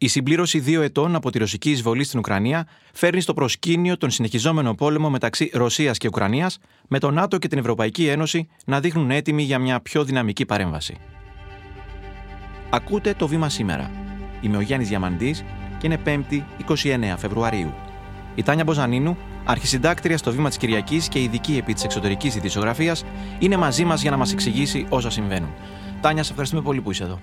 Η συμπλήρωση δύο ετών από τη ρωσική εισβολή στην Ουκρανία φέρνει στο προσκήνιο τον συνεχιζόμενο πόλεμο μεταξύ Ρωσίας και Ουκρανίας, με το ΝΑΤΟ και την Ευρωπαϊκή Ένωση να δείχνουν έτοιμοι για μια πιο δυναμική παρέμβαση. Ακούτε το βήμα σήμερα. Είμαι ο Γιάννης Διαμαντής και είναι 5η 29 Φεβρουαρίου. Η Τάνια Μποζανίνου, αρχισυντάκτρια στο βήμα της Κυριακής και ειδική επί της εξωτερικής ειδησιογραφία, είναι μαζί μας για να μας εξηγήσει όσα συμβαίνουν. Τάνια, σε ευχαριστούμε πολύ που είσαι εδώ.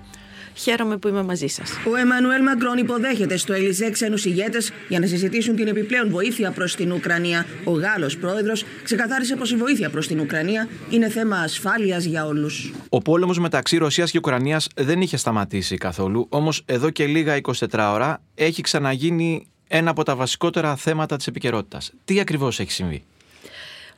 Χαίρομαι που είμαι μαζί σας. Ο Εμμανουέλ Μακρόν υποδέχεται στο Ελιζέ ξένους ηγέτες για να συζητήσουν την επιπλέον βοήθεια προς την Ουκρανία. Ο Γάλλος πρόεδρος ξεκαθάρισε πως η βοήθεια προς την Ουκρανία είναι θέμα ασφάλειας για όλους. Ο πόλεμος μεταξύ Ρωσίας και Ουκρανίας δεν είχε σταματήσει καθόλου, όμως εδώ και λίγα 24 ώρα έχει ξαναγίνει ένα από τα βασικότερα θέματα της επικαιρότητας. Τι ακριβώς έχει συμβεί;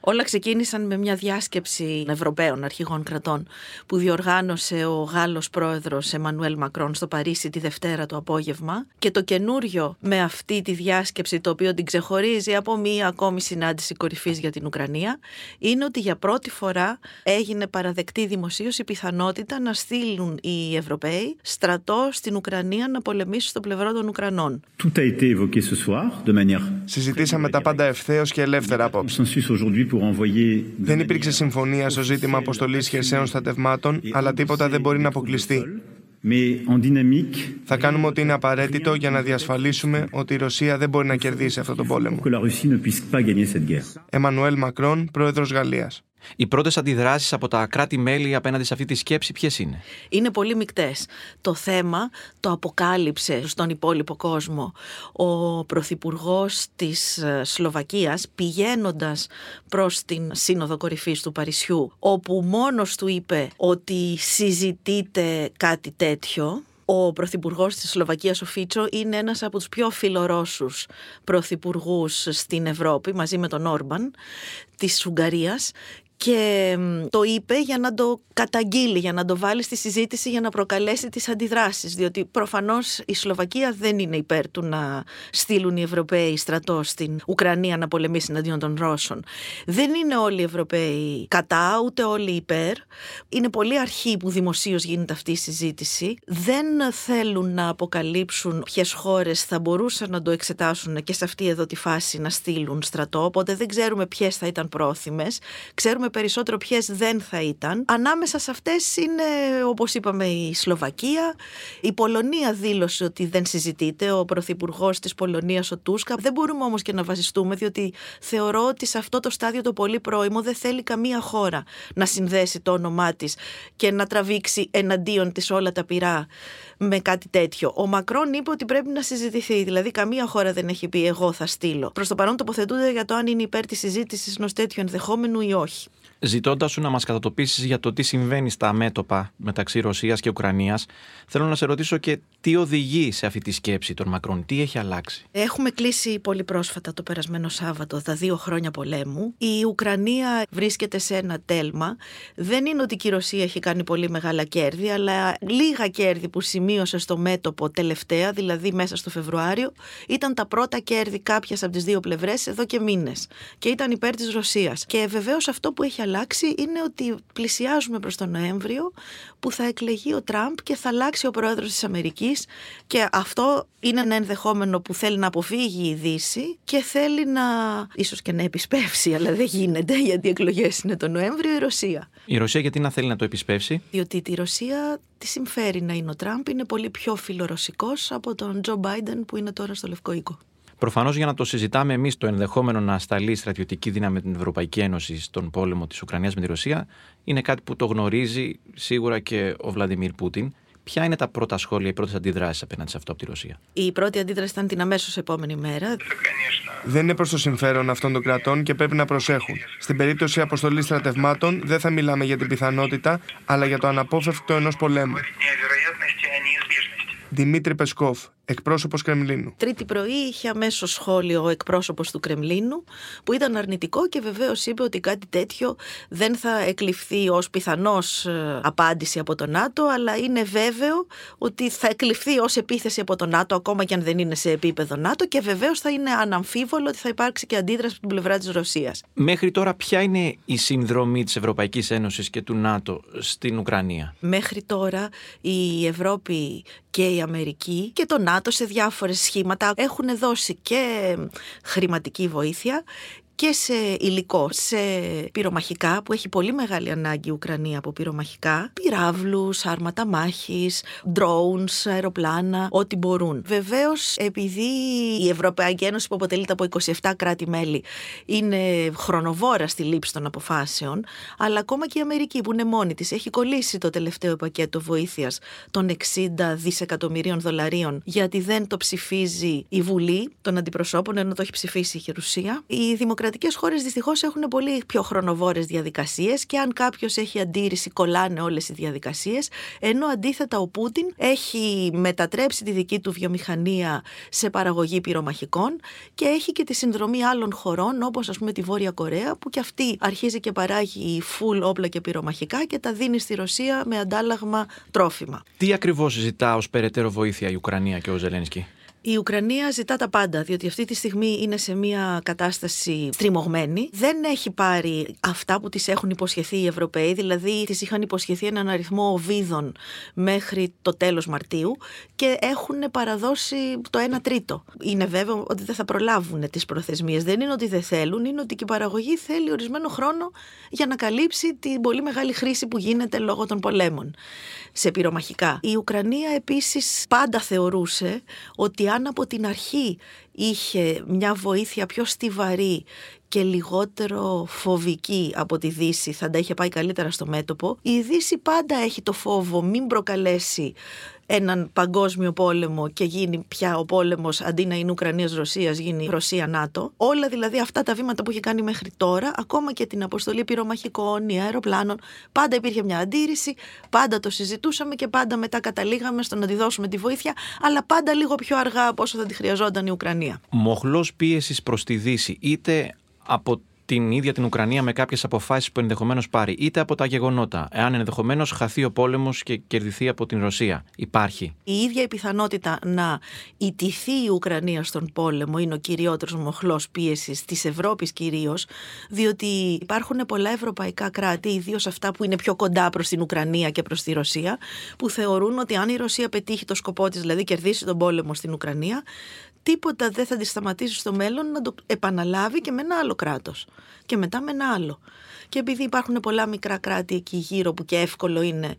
Όλα ξεκίνησαν με μια διάσκεψη Ευρωπαίων αρχηγών κρατών που διοργάνωσε ο Γάλλος πρόεδρος Εμμανουέλ Μακρόν στο Παρίσι τη Δευτέρα το απόγευμα και το καινούριο με αυτή τη διάσκεψη το οποίο την ξεχωρίζει από μία ακόμη συνάντηση κορυφής για την Ουκρανία είναι ότι για πρώτη φορά έγινε παραδεκτή δημοσίως η πιθανότητα να στείλουν οι Ευρωπαίοι στρατό στην Ουκρανία να πολεμήσουν στο πλευρό των Ουκρανών. Συζητήσαμε τα πάντα ευθέως και ελεύθερα απόψε. Δεν υπήρξε συμφωνία στο ζήτημα αποστολής χερσαίων στρατευμάτων, αλλά τίποτα δεν μπορεί να αποκλειστεί. Θα κάνουμε ό,τι είναι απαραίτητο για να διασφαλίσουμε ότι η Ρωσία δεν μπορεί να κερδίσει αυτό τον πόλεμο. Εμμανουέλ Μακρόν, πρόεδρος Γαλλίας. Οι πρώτες αντιδράσεις από τα κράτη-μέλη απέναντι σε αυτή τη σκέψη ποιες είναι; Είναι πολύ μεικτές. Το θέμα το αποκάλυψε στον υπόλοιπο κόσμο ο Πρωθυπουργός της ε, Σλοβακίας πηγαίνοντας προς την Σύνοδο Κορυφής του Παρισιού, όπου μόνος του είπε ότι συζητείται κάτι τέτοιο ο πρωθυπουργός της Σλοβακίας, ο Φίτσο, είναι ένας από τους πιο φιλορώσους πρωθυπουργούς στην Ευρώπη, μαζί με τον Όρμπαν της Ουγγαρίας και το είπε για να το καταγγείλει, για να το βάλει στη συζήτηση, για να προκαλέσει τις αντιδράσεις. Διότι προφανώς η Σλοβακία δεν είναι υπέρ του να στείλουν οι Ευρωπαίοι στρατό στην Ουκρανία να πολεμήσει εναντίον των Ρώσων. Δεν είναι όλοι οι Ευρωπαίοι κατά, ούτε όλοι υπέρ. Είναι πολύ αρχή που δημοσίως γίνεται αυτή η συζήτηση. Δεν θέλουν να αποκαλύψουν ποιες χώρες θα μπορούσαν να το εξετάσουν και σε αυτή εδώ τη φάση να στείλουν στρατό, οπότε δεν ξέρουμε ποιες θα ήταν πρόθυμες. Ξέρουμε περισσότερο ποιες δεν θα ήταν. Ανάμεσα σε αυτές είναι, όπως είπαμε, η Σλοβακία. Η Πολωνία δήλωσε ότι δεν συζητείται. Ο πρωθυπουργός της Πολωνίας, ο Τούσκα. Δεν μπορούμε όμως και να βασιστούμε, διότι θεωρώ ότι σε αυτό το στάδιο το πολύ πρώιμο δεν θέλει καμία χώρα να συνδέσει το όνομά της και να τραβήξει εναντίον της όλα τα πυρά με κάτι τέτοιο. Ο Μακρόν είπε ότι πρέπει να συζητηθεί. Δηλαδή, καμία χώρα δεν έχει πει εγώ θα στείλω. Προς το παρόν τοποθετούνται για το αν είναι υπέρ της συζήτησης ενός τέτοιου ενδεχόμενου ή όχι. Ζητώντας σου να μας κατατοπίσεις για το τι συμβαίνει στα μέτωπα μεταξύ Ρωσίας και Ουκρανίας, θέλω να σε ρωτήσω και τι οδηγεί σε αυτή τη σκέψη των Μακρόν, τι έχει αλλάξει; Έχουμε κλείσει πολύ πρόσφατα το περασμένο Σάββατο τα δύο χρόνια πολέμου. Η Ουκρανία βρίσκεται σε ένα τέλμα. Δεν είναι ότι η Ρωσία έχει κάνει πολύ μεγάλα κέρδη, αλλά λίγα κέρδη που σημείωσε στο μέτωπο τελευταία, δηλαδή μέσα στο Φεβρουάριο, ήταν τα πρώτα κέρδη κάποιας από τις δύο πλευρές εδώ και μήνες. Και ήταν υπέρ της Ρωσίας. Και βεβαίως αυτό που έχει αλλάξει είναι ότι πλησιάζουμε προς τον Νοέμβριο που θα εκλεγεί ο Τραμπ και θα αλλάξει ο πρόεδρος της Αμερικής και αυτό είναι ένα ενδεχόμενο που θέλει να αποφύγει η Δύση και θέλει να ίσως και να επισπεύσει αλλά δεν γίνεται γιατί οι εκλογές είναι τον Νοέμβριο η Ρωσία. Η Ρωσία γιατί να θέλει να το επισπεύσει; Διότι τη Ρωσία τη συμφέρει να είναι ο Τραμπ, είναι πολύ πιο φιλορωσικός από τον Τζο Μπάιντεν που είναι τώρα στο Λευκό Οίκο. Προφανώς για να το συζητάμε εμείς το ενδεχόμενο να σταλεί στρατιωτική δύναμη με την Ευρωπαϊκή Ένωση στον πόλεμο της Ουκρανίας με τη Ρωσία είναι κάτι που το γνωρίζει σίγουρα και ο Βλαντιμίρ Πούτιν. Ποια είναι τα πρώτα σχόλια, οι πρώτες αντιδράσεις απέναντι σε αυτό από τη Ρωσία; Η πρώτη αντίδραση ήταν την αμέσως επόμενη μέρα. Δεν είναι προς το συμφέρον αυτών των κρατών και πρέπει να προσέχουν. Στην περίπτωση αποστολής στρατευμάτων δεν θα μιλάμε για την πιθανότητα, αλλά για το αναπόφευκτο ενός πολέμου. Δημήτρη Πεσκόφ, εκπρόσωπος Κρεμλίνου. Τρίτη πρωί είχε αμέσως σχόλιο ο εκπρόσωπος του Κρεμλίνου, που ήταν αρνητικό και βεβαίως είπε ότι κάτι τέτοιο δεν θα εκλειφθεί ως πιθανός ε, απάντηση από το ΝΑΤΟ, αλλά είναι βέβαιο ότι θα εκλειφθεί ως επίθεση από το ΝΑΤΟ, ακόμα και αν δεν είναι σε επίπεδο ΝΑΤΟ, και βεβαίως θα είναι αναμφίβολο ότι θα υπάρξει και αντίδραση από την πλευρά της Ρωσίας. Μέχρι τώρα, ποια είναι η συνδρομή της Ευρωπαϊκής Ένωσης και του ΝΑΤΟ στην Ουκρανία; Μέχρι τώρα η Ευρώπη και η Αμερική και το ΝΑΤΟ ΝΑΤΟ σε διάφορες σχήματα. Έχουν δώσει και χρηματική βοήθεια και σε υλικό, σε πυρομαχικά που έχει πολύ μεγάλη ανάγκη η Ουκρανία από πυρομαχικά, πυράβλους, άρματα μάχης, drones, αεροπλάνα, ό,τι μπορούν. Βεβαίως επειδή η Ευρωπαϊκή Ένωση που αποτελείται από 27 κράτη-μέλη είναι χρονοβόρα στη λήψη των αποφάσεων, αλλά ακόμα και η Αμερική που είναι μόνη της έχει κολλήσει το τελευταίο πακέτο βοήθειας των 60 δισεκατομμυρίων δολαρίων γιατί δεν το ψηφίζει η Βουλή των Αντιπροσώπων ενώ το έχει ψηφίσει η Ρουσία. Η δημοκρατικές χώρες δυστυχώς έχουν πολύ πιο χρονοβόρες διαδικασίες και αν κάποιος έχει αντίρρηση κολλάνε όλες οι διαδικασίες ενώ αντίθετα ο Πούτιν έχει μετατρέψει τη δική του βιομηχανία σε παραγωγή πυρομαχικών και έχει και τη συνδρομή άλλων χωρών όπως ας πούμε τη Βόρεια Κορέα που και αυτή αρχίζει και παράγει φουλ όπλα και πυρομαχικά και τα δίνει στη Ρωσία με αντάλλαγμα τρόφιμα. Τι ακριβώς ζητά ως περαιτέρω βοήθεια η Ουκρανία και ο Ζελένσκι; Η Ουκρανία ζητά τα πάντα, διότι αυτή τη στιγμή είναι σε μια κατάσταση στριμωγμένη. Δεν έχει πάρει αυτά που τις έχουν υποσχεθεί οι Ευρωπαίοι, δηλαδή τις είχαν υποσχεθεί έναν αριθμό οβίδων μέχρι το τέλος Μαρτίου και έχουν παραδώσει το 1 τρίτο. Είναι βέβαιο ότι δεν θα προλάβουν τις προθεσμίες. Δεν είναι ότι δεν θέλουν, είναι ότι και η παραγωγή θέλει ορισμένο χρόνο για να καλύψει την πολύ μεγάλη χρήση που γίνεται λόγω των πολέμων σε πυρομαχικά. Η Ουκρανία επίσης πάντα θεωρούσε ότι αν από την αρχή είχε μια βοήθεια πιο στιβαρή και λιγότερο φοβική από τη Δύση θα τα είχε πάει καλύτερα στο μέτωπο. Η Δύση πάντα έχει το φόβο μην προκαλέσει έναν παγκόσμιο πόλεμο και γίνει πια ο πόλεμος αντί να είναι Ουκρανία-Ρωσία, γίνει Ρωσία-ΝΑΤΟ. Όλα δηλαδή αυτά τα βήματα που έχει κάνει μέχρι τώρα, ακόμα και την αποστολή πυρομαχικών ή αεροπλάνων, πάντα υπήρχε μια αντίρρηση, πάντα το συζητούσαμε και πάντα μετά καταλήγαμε στο να τη δώσουμε τη βοήθεια, αλλά πάντα λίγο πιο αργά από όσο θα τη χρειαζόταν η Ουκρανία. Μοχλός πίεσης προς τη Δύση, είτε από την ίδια την Ουκρανία με κάποιες αποφάσεις που ενδεχομένως πάρει, είτε από τα γεγονότα, εάν ενδεχομένως χαθεί ο πόλεμος και κερδιθεί από την Ρωσία. Υπάρχει. Η ίδια η πιθανότητα να ιτηθεί η Ουκρανία στον πόλεμο είναι ο κυριότερος μοχλός πίεσης της Ευρώπης κυρίως, διότι υπάρχουν πολλά ευρωπαϊκά κράτη, ιδίως αυτά που είναι πιο κοντά προς την Ουκρανία και προς τη Ρωσία, που θεωρούν ότι αν η Ρωσία πετύχει το σκοπό της, δηλαδή κερδίσει τον πόλεμο στην Ουκρανία, τίποτα δεν θα τη σταματήσει στο μέλλον να το επαναλάβει και με ένα άλλο κράτος και μετά με ένα άλλο. Και επειδή υπάρχουν πολλά μικρά κράτη εκεί γύρω που και εύκολο είναι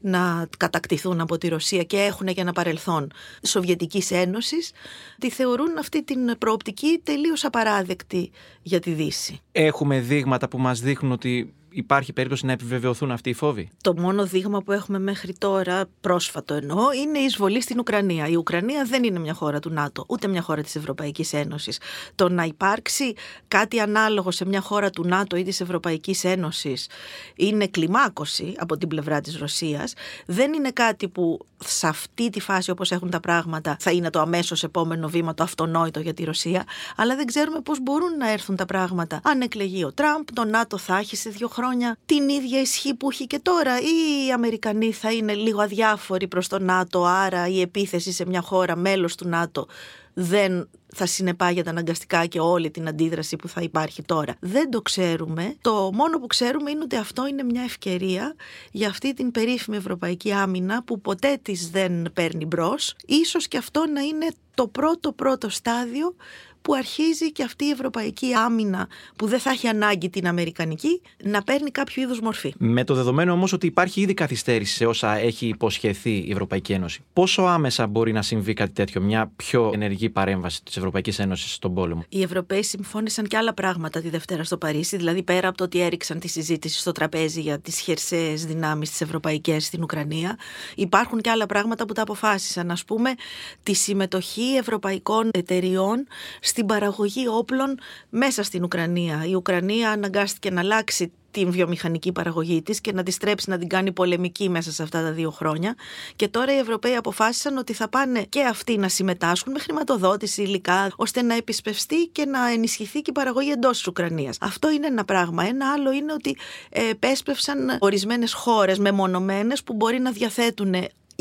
να κατακτηθούν από τη Ρωσία και έχουν και ένα παρελθόν Σοβιετικής Ένωσης, τη θεωρούν αυτή την προοπτική τελείως απαράδεκτη για τη Δύση. Έχουμε δείγματα που μας δείχνουν ότι υπάρχει περίπτωση να επιβεβαιωθούν αυτοί οι φόβοι; Το μόνο δείγμα που έχουμε μέχρι τώρα, πρόσφατο εννοώ, είναι η εισβολή στην Ουκρανία. Η Ουκρανία δεν είναι μια χώρα του ΝΑΤΟ, ούτε μια χώρα της Ευρωπαϊκής Ένωσης. Το να υπάρξει κάτι ανάλογο σε μια χώρα του ΝΑΤΟ ή της Ευρωπαϊκής Ένωσης είναι κλιμάκωση από την πλευρά της Ρωσίας. Δεν είναι κάτι που σε αυτή τη φάση όπως έχουν τα πράγματα θα είναι το αμέσως επόμενο βήμα, το αυτονόητο για τη Ρωσία. Αλλά δεν ξέρουμε πώς μπορούν να έρθουν τα πράγματα. Αν εκλεγεί ο Τραμπ, το ΝΑΤΟ θα έχει σε δύο χρόνια χρόνια την ίδια ισχύ που έχει και τώρα ή οι Αμερικανοί θα είναι λίγο αδιάφοροι προς το ΝΑΤΟ άρα η επίθεση σε μια χώρα μέλος του ΝΑΤΟ δεν θα συνεπάγεται αναγκαστικά και όλη την αντίδραση που θα υπάρχει τώρα. Δεν το ξέρουμε. Το μόνο που ξέρουμε είναι ότι αυτό είναι μια ευκαιρία για αυτή την περίφημη ευρωπαϊκή άμυνα που ποτέ της δεν παίρνει μπρος. Ίσως και αυτό να είναι το πρώτο πρώτο στάδιο που αρχίζει και αυτή η ευρωπαϊκή άμυνα που δεν θα έχει ανάγκη την αμερικανική να παίρνει κάποιο είδους μορφή. Με το δεδομένο όμως ότι υπάρχει ήδη καθυστέρηση σε όσα έχει υποσχεθεί η Ευρωπαϊκή Ένωση, πόσο άμεσα μπορεί να συμβεί κάτι τέτοιο, μια πιο ενεργή παρέμβαση της Ευρωπαϊκής Ένωσης στον πόλεμο; Οι Ευρωπαίοι συμφώνησαν και άλλα πράγματα τη Δευτέρα στο Παρίσι, δηλαδή πέρα από το ότι έριξαν τη συζήτηση στο τραπέζι για τις χερσαίες δυνάμεις της Ευρωπαϊκής στην Ουκρανία, υπάρχουν και άλλα πράγματα που τα αποφάσισαν. Α πούμε, τη συμμετοχή ευρωπαϊκών εταιριών στην παραγωγή όπλων μέσα στην Ουκρανία. Η Ουκρανία αναγκάστηκε να αλλάξει την βιομηχανική παραγωγή της και να τη στρέψει να την κάνει πολεμική μέσα σε αυτά τα δύο χρόνια. Και τώρα οι Ευρωπαίοι αποφάσισαν ότι θα πάνε και αυτοί να συμμετάσχουν με χρηματοδότηση υλικά, ώστε να επισπευστεί και να ενισχυθεί και η παραγωγή εντός της Ουκρανίας. Αυτό είναι ένα πράγμα. Ένα άλλο είναι ότι επέσπευσαν ορισμένες χώρες μεμονωμένες που μπορεί να διαθέτουν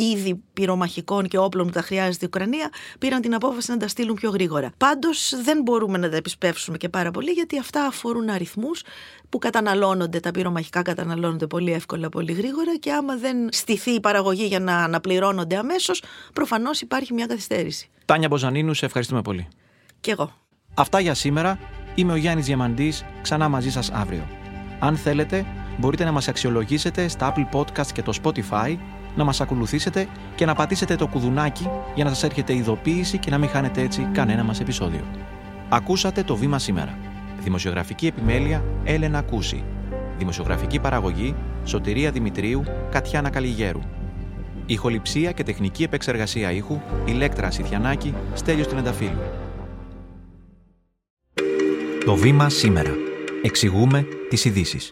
είδη πυρομαχικών και όπλων που τα χρειάζεται η Ουκρανία, πήραν την απόφαση να τα στείλουν πιο γρήγορα. Πάντως δεν μπορούμε να τα επισπεύσουμε και πάρα πολύ, γιατί αυτά αφορούν αριθμούς που καταναλώνονται, τα πυρομαχικά καταναλώνονται πολύ εύκολα, πολύ γρήγορα και άμα δεν στηθεί η παραγωγή για να αναπληρώνονται αμέσως, προφανώς υπάρχει μια καθυστέρηση. Τάνια Μποζανίνου, σε ευχαριστούμε πολύ. Κι εγώ. Αυτά για σήμερα. Είμαι ο Γιάννης Διαμαντής, ξανά μαζί σας αύριο. Αν θέλετε, μπορείτε να μας αξιολογήσετε στα Apple Podcast και το Spotify, να μας ακολουθήσετε και να πατήσετε το κουδουνάκι για να σας έρχεται ειδοποίηση και να μην χάνετε έτσι κανένα μας επεισόδιο. Ακούσατε το Βήμα Σήμερα. Δημοσιογραφική επιμέλεια Έλενα Κούση. Δημοσιογραφική παραγωγή Σωτηρία Δημητρίου Κατιάνα Καλιγέρου. Ηχοληψία και τεχνική επεξεργασία ήχου Ηλέκτρα Σιθιανάκη Στέλιος Τρενταφύλου. Το Βήμα Σήμερα. Εξηγούμε τις ειδήσεις.